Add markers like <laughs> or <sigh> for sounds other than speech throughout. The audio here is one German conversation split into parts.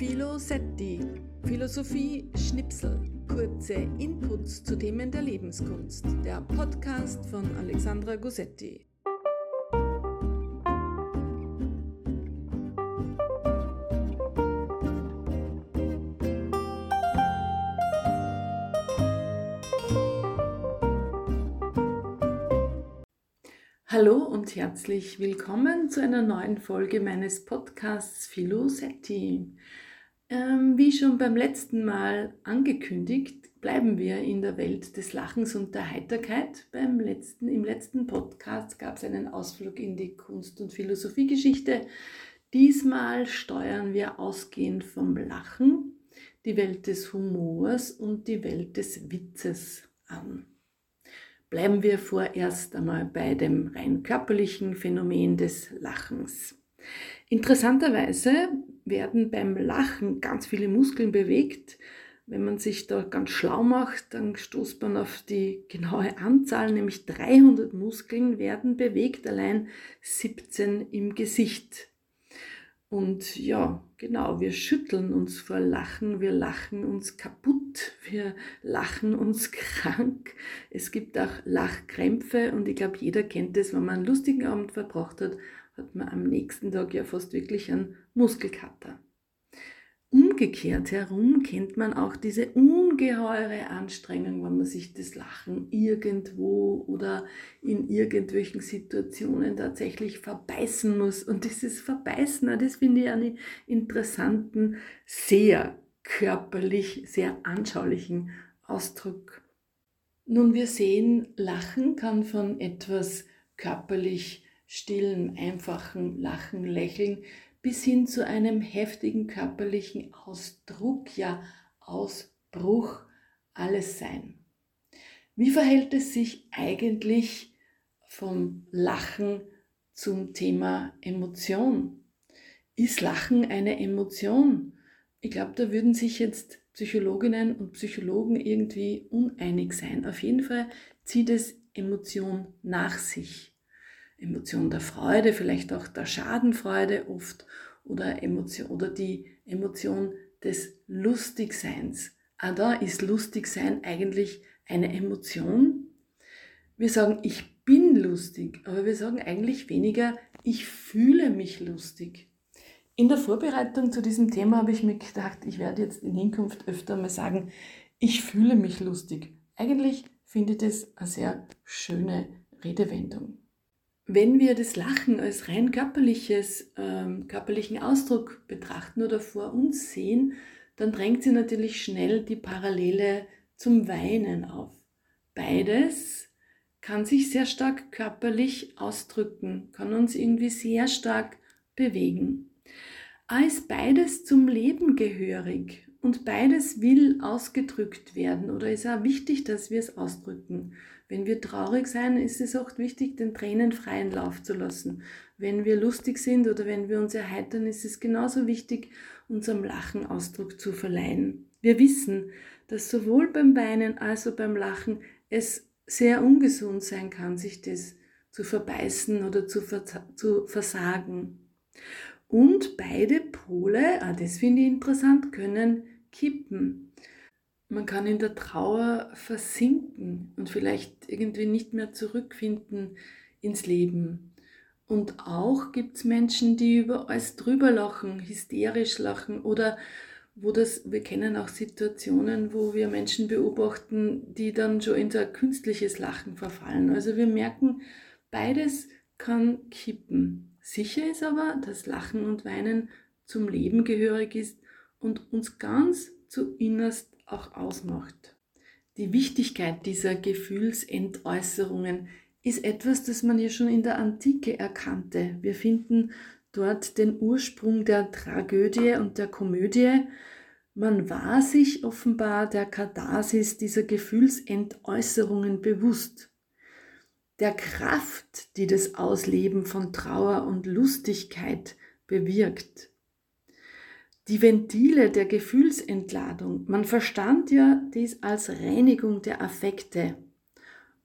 Philosetti, Philosophie Schnipsel, kurze Inputs zu Themen der Lebenskunst. Der Podcast von Alexandra Gossetti. Hallo und herzlich willkommen zu einer neuen Folge meines Podcasts Philosetti. Ähm, wie schon beim letzten Mal angekündigt, bleiben wir in der Welt des Lachens und der Heiterkeit. Beim letzten, Im letzten Podcast gab es einen Ausflug in die Kunst- und Philosophiegeschichte. Diesmal steuern wir ausgehend vom Lachen die Welt des Humors und die Welt des Witzes an. Bleiben wir vorerst einmal bei dem rein körperlichen Phänomen des Lachens. Interessanterweise werden beim Lachen ganz viele Muskeln bewegt. Wenn man sich da ganz schlau macht, dann stoßt man auf die genaue Anzahl, nämlich 300 Muskeln werden bewegt, allein 17 im Gesicht. Und ja, genau, wir schütteln uns vor Lachen, wir lachen uns kaputt, wir lachen uns <laughs> krank. Es gibt auch Lachkrämpfe und ich glaube, jeder kennt es, wenn man einen lustigen Abend verbracht hat, hat man am nächsten Tag ja fast wirklich einen Muskelkater. Umgekehrt herum kennt man auch diese ungeheure Anstrengung, wenn man sich das Lachen irgendwo oder in irgendwelchen Situationen tatsächlich verbeißen muss. Und dieses Verbeißen, das finde ich einen interessanten, sehr körperlich, sehr anschaulichen Ausdruck. Nun, wir sehen, Lachen kann von etwas körperlich stillem, einfachen Lachen, Lächeln bis hin zu einem heftigen körperlichen Ausdruck, ja Ausbruch, alles sein. Wie verhält es sich eigentlich vom Lachen zum Thema Emotion? Ist Lachen eine Emotion? Ich glaube, da würden sich jetzt Psychologinnen und Psychologen irgendwie uneinig sein. Auf jeden Fall zieht es Emotion nach sich. Emotion der Freude, vielleicht auch der Schadenfreude oft oder Emotion oder die Emotion des Lustigseins. Ah, da ist Lustigsein eigentlich eine Emotion. Wir sagen, ich bin lustig, aber wir sagen eigentlich weniger, ich fühle mich lustig. In der Vorbereitung zu diesem Thema habe ich mir gedacht, ich werde jetzt in Hinkunft öfter mal sagen, ich fühle mich lustig. Eigentlich finde ich das eine sehr schöne Redewendung. Wenn wir das Lachen als rein körperliches, ähm, körperlichen Ausdruck betrachten oder vor uns sehen, dann drängt sie natürlich schnell die Parallele zum Weinen auf. Beides kann sich sehr stark körperlich ausdrücken, kann uns irgendwie sehr stark bewegen. Als beides zum Leben gehörig und beides will ausgedrückt werden oder ist auch wichtig, dass wir es ausdrücken. Wenn wir traurig sein, ist es auch wichtig, den Tränen freien Lauf zu lassen. Wenn wir lustig sind oder wenn wir uns erheitern, ist es genauso wichtig, unserem Lachen Ausdruck zu verleihen. Wir wissen, dass sowohl beim Weinen als auch beim Lachen es sehr ungesund sein kann, sich das zu verbeißen oder zu, zu versagen. Und beide Pole, ah, das finde ich interessant, können kippen. Man kann in der Trauer versinken und vielleicht irgendwie nicht mehr zurückfinden ins Leben. Und auch gibt es Menschen, die über alles drüber lachen, hysterisch lachen oder wo das, wir kennen auch Situationen, wo wir Menschen beobachten, die dann schon in so ein künstliches Lachen verfallen. Also wir merken, beides kann kippen. Sicher ist aber, dass Lachen und Weinen zum Leben gehörig ist und uns ganz zu innerst auch ausmacht. Die Wichtigkeit dieser Gefühlsentäußerungen ist etwas, das man ja schon in der Antike erkannte. Wir finden dort den Ursprung der Tragödie und der Komödie. Man war sich offenbar der Katharsis dieser Gefühlsentäußerungen bewusst. Der Kraft, die das Ausleben von Trauer und Lustigkeit bewirkt die Ventile der Gefühlsentladung. Man verstand ja dies als Reinigung der Affekte.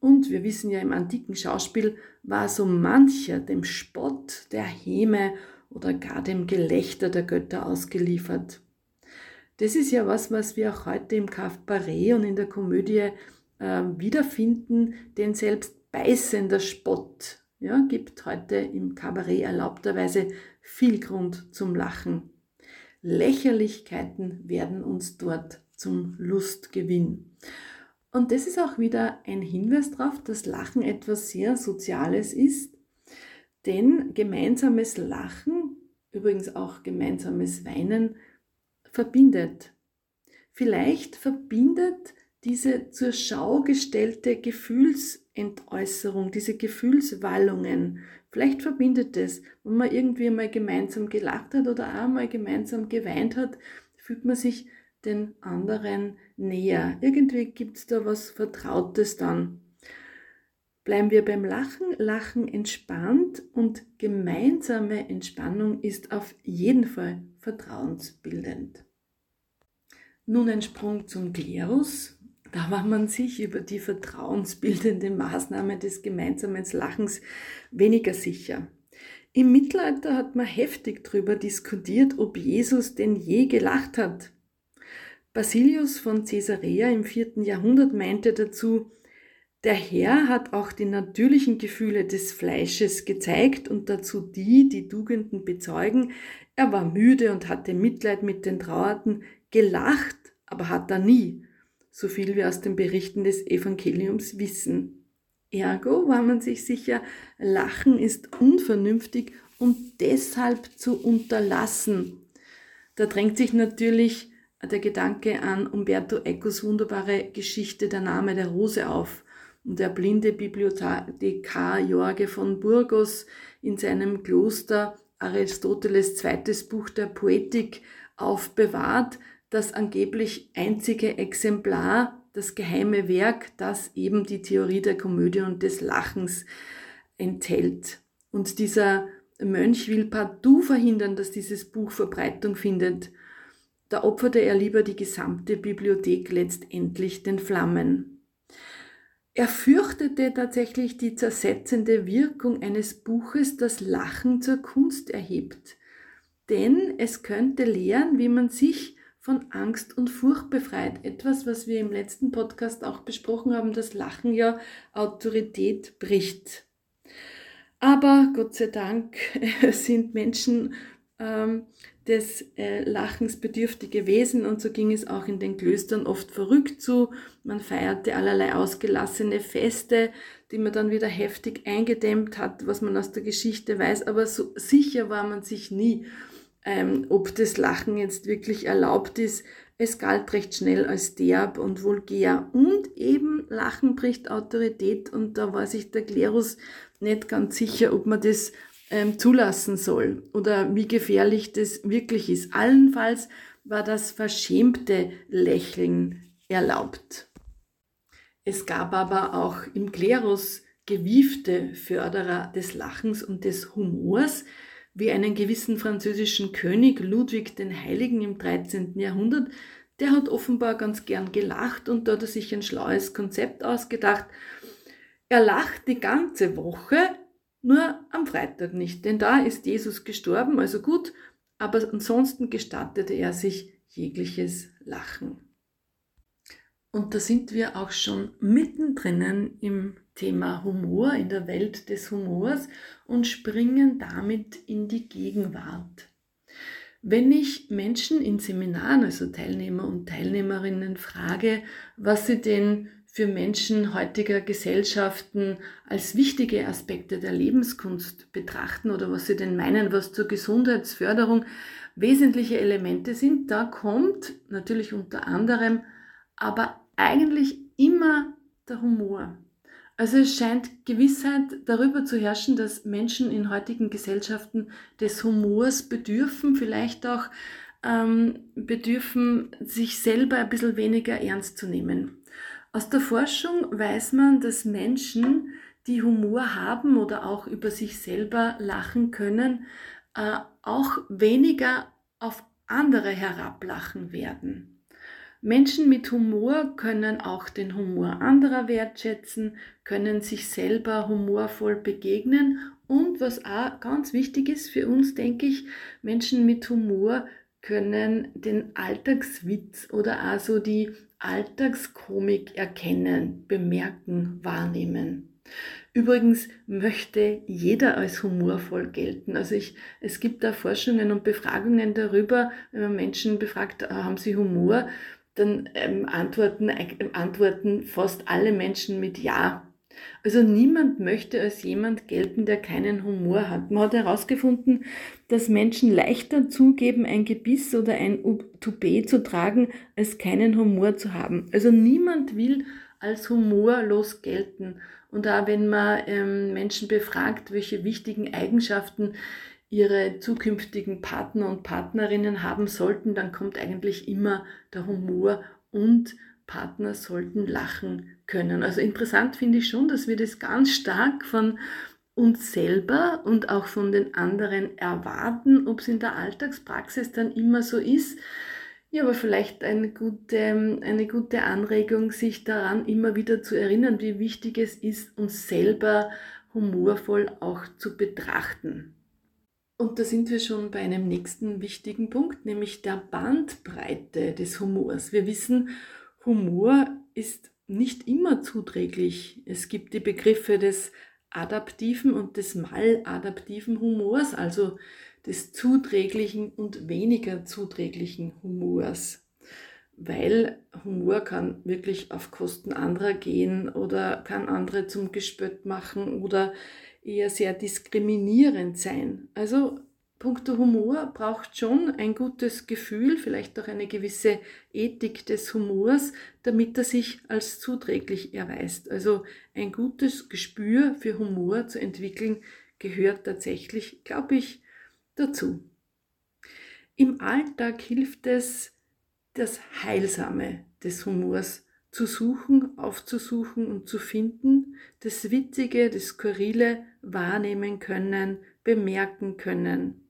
Und wir wissen ja, im antiken Schauspiel war so mancher dem Spott der Häme oder gar dem Gelächter der Götter ausgeliefert. Das ist ja was, was wir auch heute im Kabarett und in der Komödie äh, wiederfinden, denn selbst beißender Spott ja, gibt heute im Kabarett erlaubterweise viel Grund zum Lachen. Lächerlichkeiten werden uns dort zum Lustgewinn. Und das ist auch wieder ein Hinweis darauf, dass Lachen etwas sehr Soziales ist, denn gemeinsames Lachen, übrigens auch gemeinsames Weinen, verbindet. Vielleicht verbindet diese zur Schau gestellte Gefühlsentäußerung, diese Gefühlswallungen, vielleicht verbindet es, wenn man irgendwie mal gemeinsam gelacht hat oder auch mal gemeinsam geweint hat, fühlt man sich den anderen näher. Irgendwie gibt es da was Vertrautes dann. Bleiben wir beim Lachen. Lachen entspannt und gemeinsame Entspannung ist auf jeden Fall vertrauensbildend. Nun ein Sprung zum Klerus. Da war man sich über die vertrauensbildende Maßnahme des gemeinsamen Lachens weniger sicher. Im Mittelalter hat man heftig darüber diskutiert, ob Jesus denn je gelacht hat. Basilius von Caesarea im vierten Jahrhundert meinte dazu, der Herr hat auch die natürlichen Gefühle des Fleisches gezeigt und dazu die, die Tugenden bezeugen. Er war müde und hatte Mitleid mit den Trauerten, gelacht, aber hat er nie so viel wir aus den Berichten des Evangeliums wissen. Ergo war man sich sicher, Lachen ist unvernünftig und deshalb zu unterlassen. Da drängt sich natürlich der Gedanke an Umberto Ecos wunderbare Geschichte Der Name der Rose auf. Und der blinde Bibliothekar Jorge von Burgos in seinem Kloster Aristoteles zweites Buch der Poetik aufbewahrt, das angeblich einzige Exemplar, das geheime Werk, das eben die Theorie der Komödie und des Lachens enthält. Und dieser Mönch will partout verhindern, dass dieses Buch Verbreitung findet. Da opferte er lieber die gesamte Bibliothek letztendlich den Flammen. Er fürchtete tatsächlich die zersetzende Wirkung eines Buches, das Lachen zur Kunst erhebt. Denn es könnte lehren, wie man sich von Angst und Furcht befreit. Etwas, was wir im letzten Podcast auch besprochen haben, dass Lachen ja Autorität bricht. Aber Gott sei Dank <laughs> sind Menschen ähm, des äh, Lachens bedürftige Wesen und so ging es auch in den Klöstern oft verrückt zu. Man feierte allerlei ausgelassene Feste, die man dann wieder heftig eingedämmt hat, was man aus der Geschichte weiß, aber so sicher war man sich nie ähm, ob das Lachen jetzt wirklich erlaubt ist. Es galt recht schnell als derb und vulgär. Und eben Lachen bricht Autorität und da war sich der Klerus nicht ganz sicher, ob man das ähm, zulassen soll oder wie gefährlich das wirklich ist. Allenfalls war das verschämte Lächeln erlaubt. Es gab aber auch im Klerus gewiefte Förderer des Lachens und des Humors, wie einen gewissen französischen König Ludwig den Heiligen im 13. Jahrhundert, der hat offenbar ganz gern gelacht und da hat er sich ein schlaues Konzept ausgedacht. Er lacht die ganze Woche, nur am Freitag nicht, denn da ist Jesus gestorben, also gut, aber ansonsten gestattete er sich jegliches Lachen. Und da sind wir auch schon mittendrin im Thema Humor, in der Welt des Humors und springen damit in die Gegenwart. Wenn ich Menschen in Seminaren, also Teilnehmer und Teilnehmerinnen, frage, was sie denn für Menschen heutiger Gesellschaften als wichtige Aspekte der Lebenskunst betrachten oder was sie denn meinen, was zur Gesundheitsförderung wesentliche Elemente sind, da kommt natürlich unter anderem aber eigentlich immer der Humor. Also es scheint Gewissheit darüber zu herrschen, dass Menschen in heutigen Gesellschaften des Humors bedürfen, vielleicht auch ähm, bedürfen, sich selber ein bisschen weniger ernst zu nehmen. Aus der Forschung weiß man, dass Menschen, die Humor haben oder auch über sich selber lachen können, äh, auch weniger auf andere herablachen werden. Menschen mit Humor können auch den Humor anderer wertschätzen, können sich selber humorvoll begegnen und was auch ganz wichtig ist für uns, denke ich, Menschen mit Humor können den Alltagswitz oder also die Alltagskomik erkennen, bemerken, wahrnehmen. Übrigens möchte jeder als humorvoll gelten. Also ich, es gibt da Forschungen und Befragungen darüber, wenn man Menschen befragt, ah, haben sie Humor, dann ähm, antworten, äh, antworten fast alle Menschen mit Ja. Also niemand möchte als jemand gelten, der keinen Humor hat. Man hat herausgefunden, dass Menschen leichter zugeben, ein Gebiss oder ein Toupet zu tragen, als keinen Humor zu haben. Also niemand will als humorlos gelten. Und auch wenn man ähm, Menschen befragt, welche wichtigen Eigenschaften ihre zukünftigen Partner und Partnerinnen haben sollten, dann kommt eigentlich immer der Humor und Partner sollten lachen können. Also interessant finde ich schon, dass wir das ganz stark von uns selber und auch von den anderen erwarten, ob es in der Alltagspraxis dann immer so ist. Ja, aber vielleicht eine gute, eine gute Anregung, sich daran immer wieder zu erinnern, wie wichtig es ist, uns selber humorvoll auch zu betrachten. Und da sind wir schon bei einem nächsten wichtigen Punkt, nämlich der Bandbreite des Humors. Wir wissen, Humor ist nicht immer zuträglich. Es gibt die Begriffe des adaptiven und des maladaptiven Humors, also des zuträglichen und weniger zuträglichen Humors. Weil Humor kann wirklich auf Kosten anderer gehen oder kann andere zum Gespött machen oder eher sehr diskriminierend sein. Also Punkto Humor braucht schon ein gutes Gefühl, vielleicht auch eine gewisse Ethik des Humors, damit er sich als zuträglich erweist. Also ein gutes Gespür für Humor zu entwickeln, gehört tatsächlich, glaube ich, dazu. Im Alltag hilft es, das Heilsame des Humors zu suchen, aufzusuchen und zu finden, das Witzige, das Skurrile wahrnehmen können, bemerken können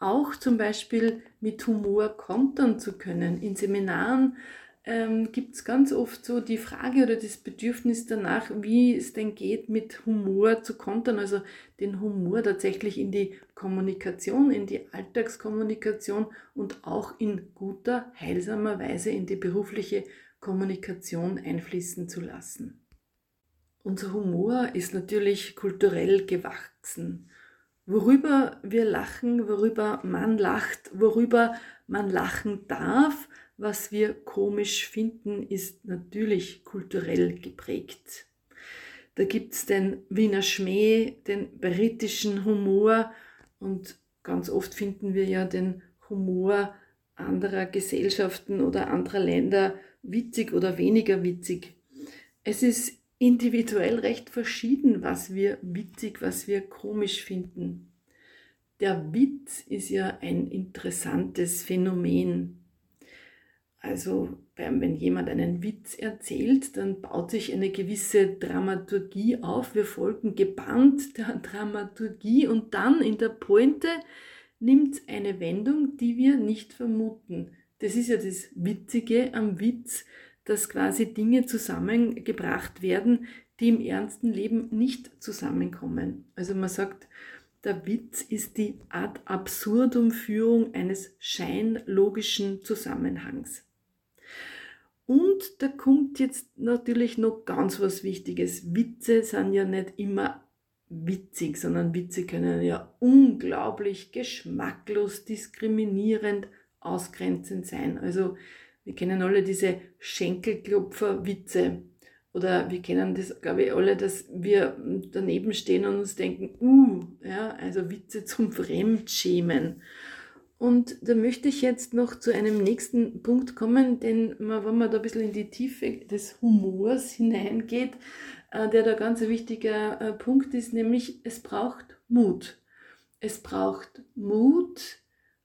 auch zum Beispiel mit Humor kontern zu können. In Seminaren ähm, gibt es ganz oft so die Frage oder das Bedürfnis danach, wie es denn geht, mit Humor zu kontern, also den Humor tatsächlich in die Kommunikation, in die Alltagskommunikation und auch in guter, heilsamer Weise in die berufliche Kommunikation einfließen zu lassen. Unser Humor ist natürlich kulturell gewachsen worüber wir lachen, worüber man lacht, worüber man lachen darf, was wir komisch finden, ist natürlich kulturell geprägt. Da gibt es den Wiener Schmäh, den britischen Humor und ganz oft finden wir ja den Humor anderer Gesellschaften oder anderer Länder witzig oder weniger witzig. Es ist individuell recht verschieden, was wir witzig, was wir komisch finden. Der Witz ist ja ein interessantes Phänomen. Also wenn jemand einen Witz erzählt, dann baut sich eine gewisse Dramaturgie auf. Wir folgen gebannt der Dramaturgie und dann in der Pointe nimmt eine Wendung, die wir nicht vermuten. Das ist ja das Witzige am Witz, dass quasi Dinge zusammengebracht werden, die im ernsten Leben nicht zusammenkommen. Also man sagt, der Witz ist die ad absurdum Führung eines scheinlogischen Zusammenhangs. Und da kommt jetzt natürlich noch ganz was Wichtiges. Witze sind ja nicht immer witzig, sondern Witze können ja unglaublich geschmacklos, diskriminierend, ausgrenzend sein. Also wir kennen alle diese Schenkelklopfer-Witze. Oder wir kennen das, glaube ich, alle, dass wir daneben stehen und uns denken, uh, ja, also Witze zum Fremdschämen. Und da möchte ich jetzt noch zu einem nächsten Punkt kommen, denn wenn man da ein bisschen in die Tiefe des Humors hineingeht, äh, der da ganz ein wichtiger äh, Punkt ist, nämlich es braucht Mut. Es braucht Mut,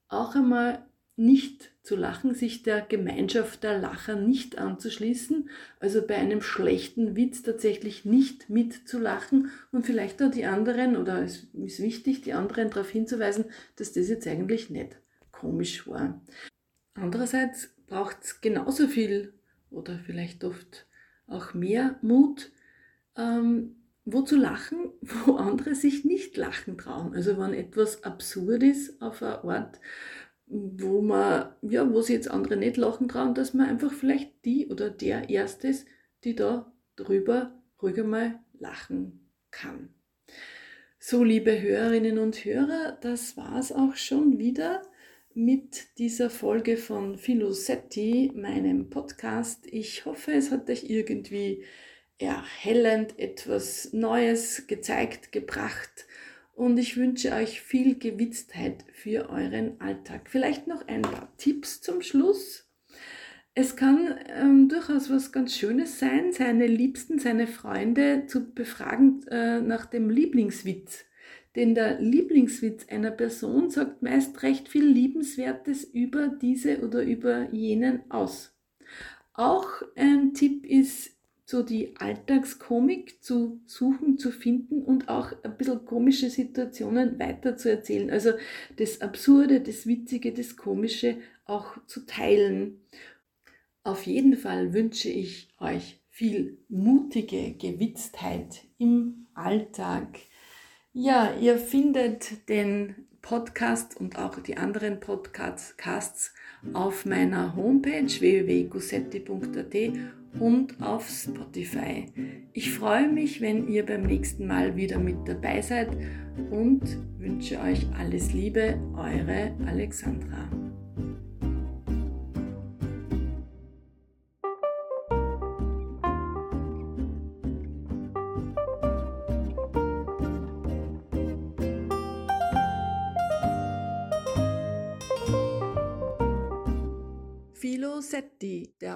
auch einmal nicht zu lachen, sich der Gemeinschaft der Lacher nicht anzuschließen, also bei einem schlechten Witz tatsächlich nicht mitzulachen und vielleicht auch die anderen, oder es ist wichtig, die anderen darauf hinzuweisen, dass das jetzt eigentlich nicht komisch war. Andererseits braucht es genauso viel oder vielleicht oft auch mehr Mut, ähm, wo zu lachen, <laughs> wo andere sich nicht lachen trauen. Also wenn etwas absurd ist auf eine Art, wo man, ja, wo sie jetzt andere nicht lachen trauen, dass man einfach vielleicht die oder der Erstes, die da drüber ruhig einmal lachen kann. So, liebe Hörerinnen und Hörer, das war's auch schon wieder mit dieser Folge von Philosetti, meinem Podcast. Ich hoffe, es hat euch irgendwie erhellend etwas Neues gezeigt, gebracht und ich wünsche euch viel Gewitztheit für euren Alltag. Vielleicht noch ein paar Tipps zum Schluss. Es kann ähm, durchaus was ganz Schönes sein, seine Liebsten, seine Freunde zu befragen äh, nach dem Lieblingswitz. Denn der Lieblingswitz einer Person sagt meist recht viel Liebenswertes über diese oder über jenen aus. Auch ein Tipp ist, so die Alltagskomik zu suchen, zu finden und auch ein bisschen komische Situationen weiter zu erzählen. Also das Absurde, das Witzige, das Komische auch zu teilen. Auf jeden Fall wünsche ich euch viel mutige Gewitztheit im Alltag. Ja, ihr findet den Podcast und auch die anderen Podcasts auf meiner Homepage www.gussetti.at und auf Spotify. Ich freue mich, wenn ihr beim nächsten Mal wieder mit dabei seid und wünsche euch alles Liebe, eure Alexandra.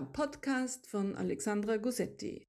Podcast von Alexandra Gussetti.